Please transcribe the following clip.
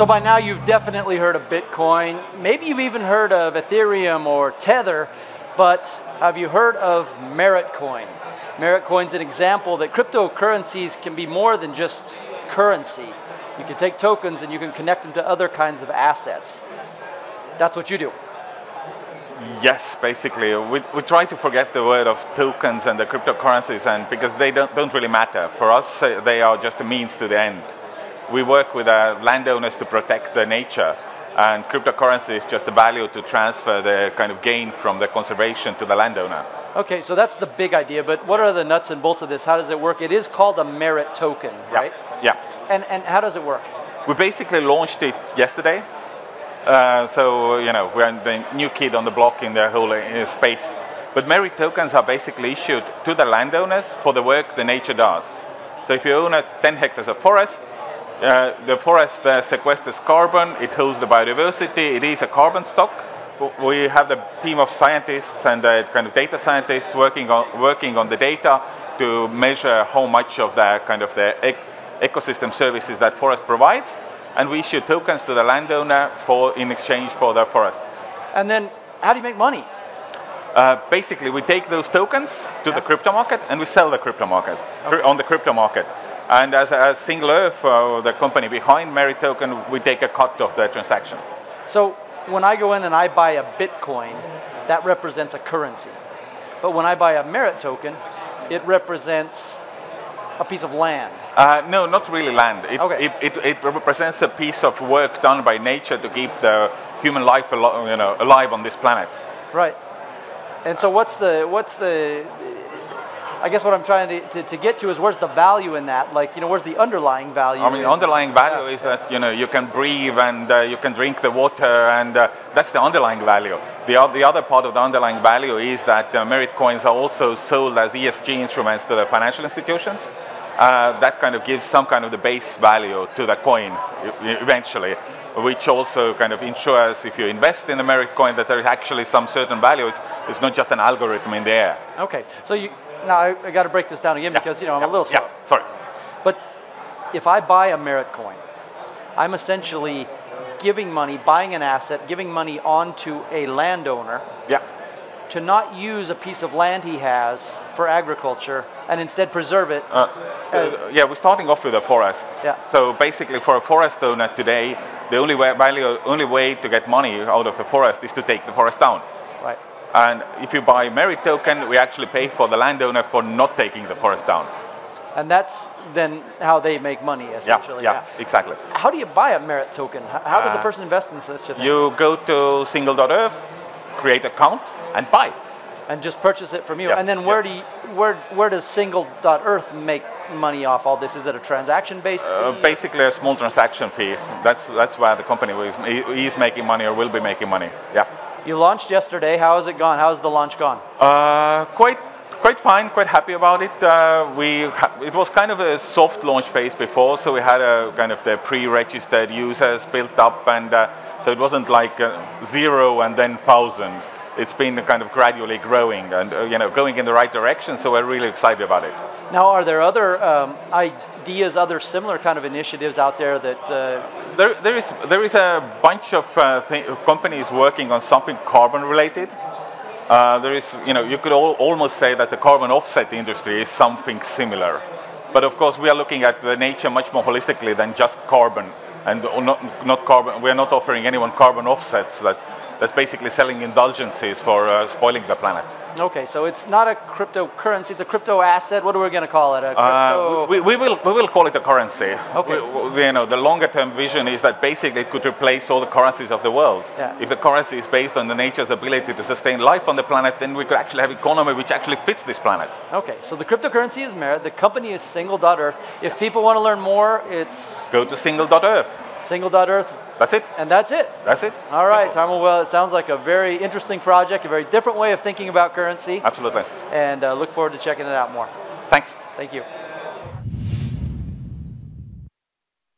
So by now you've definitely heard of Bitcoin. Maybe you've even heard of Ethereum or Tether, but have you heard of Meritcoin? Meritcoin's an example that cryptocurrencies can be more than just currency. You can take tokens and you can connect them to other kinds of assets. That's what you do. Yes, basically. We, we try to forget the word of tokens and the cryptocurrencies and because they don't, don't really matter. For us, uh, they are just a means to the end. We work with uh, landowners to protect the nature and cryptocurrency is just a value to transfer the kind of gain from the conservation to the landowner. Okay, so that's the big idea, but what are the nuts and bolts of this? How does it work? It is called a merit token, right? Yeah. And, and how does it work? We basically launched it yesterday. Uh, so, you know, we're the new kid on the block in the whole uh, space. But merit tokens are basically issued to the landowners for the work the nature does. So if you own a 10 hectares of forest, uh, the forest uh, sequesters carbon, it holds the biodiversity, it is a carbon stock. We have the team of scientists and uh, kind of data scientists working on, working on the data to measure how much of the kind of the ec- ecosystem services that forest provides. And we issue tokens to the landowner for, in exchange for the forest. And then how do you make money? Uh, basically, we take those tokens to Yeah. the crypto market and we sell the crypto market Okay. on the crypto market. And as, a Single Earth, uh, the company behind Merit Token, we take a cut of the transaction. So when I go in and I buy a Bitcoin, that represents a currency. But when I buy a merit token, it represents a piece of land. Uh, no, not really land. It, Okay. it, it, it represents a piece of work done by nature to keep the human life alo- you know, alive on this planet. Right. And so what's the what's the I guess what I'm trying to, to, to get to is where's the value in that? Like, you know, where's the underlying value? I mean, in- underlying value Yeah, is that you know you can breathe and uh, you can drink the water, and uh, that's the underlying value. The, the other part of the underlying value is that uh, merit coins are also sold as ESG instruments to the financial institutions. Uh, that kind of gives some kind of the base value to the coin eventually, which also kind of ensures if you invest in the merit coin that there is actually some certain value. It's, it's not just an algorithm in the air. Okay. So you now I, I got to break this down again because you know I'm a little slow. Yeah, sorry. But if I buy a merit coin, I'm essentially giving money, buying an asset, giving money onto a landowner Yeah. to not use a piece of land he has for agriculture and instead preserve it. Uh, uh, yeah, we're starting off with the forests. Yeah. So basically, for a forest owner today, the only way, only way to get money out of the forest is to take the forest down. right. And if you buy merit token, we actually pay for the landowner for not taking the forest down. And that's then how they make money Yeah, essentially. yeah, exactly. How do you buy a merit token? How, does a Uh, person invest in such a thing? You go to single.earth, create account, and buy. and just purchase it from you. Yes, and then where yes. do you, where where does single.earth make money off all this? Is it a transaction based Uh, basically, a small transaction fee. That's that's where the company is, is making money or will be making money. Yeah. You launched yesterday. How has it gone? How has the launch gone? Uh, quite, quite fine. Quite happy about it. Uh, we ha- it was kind of a soft launch phase before, so we had a kind of the pre-registered users built up, and uh, so it wasn't like uh, zero and then thousand. It's been kind of gradually growing and uh, you know going in the right direction. So we're really excited about it. Now, are there other um, ideas, other similar kind of initiatives out there that? Uh, There, there is there is a bunch of uh, th- companies working on something carbon related. Uh, there is, you know, you could al- almost say that the carbon offset industry is something similar. But of course, we are looking at the nature much more holistically than just carbon. And not, not carbon. We are not offering anyone carbon offsets. That that's basically selling indulgences for uh, spoiling the planet. okay, so it's not a cryptocurrency; it's a crypto asset. What are we going to call it? A crypto. Uh, we, we, will, we will call it a currency. Okay. We- you know, the longer term vision is that basically it could replace all the currencies of the world. Yeah. If the currency is based on the nature's ability to sustain life on the planet, then we could actually have an economy which actually fits this planet. okay, so the cryptocurrency is Merit. The company is Single.earth. If people want to learn more, it's Go to single.earth. Single.earth, That's it. and that's it. That's it. All right, Simple. Well, it sounds like a very interesting project, a very different way of thinking about currency, Absolutely. and uh, look forward to checking it out more. Thanks. Thank you.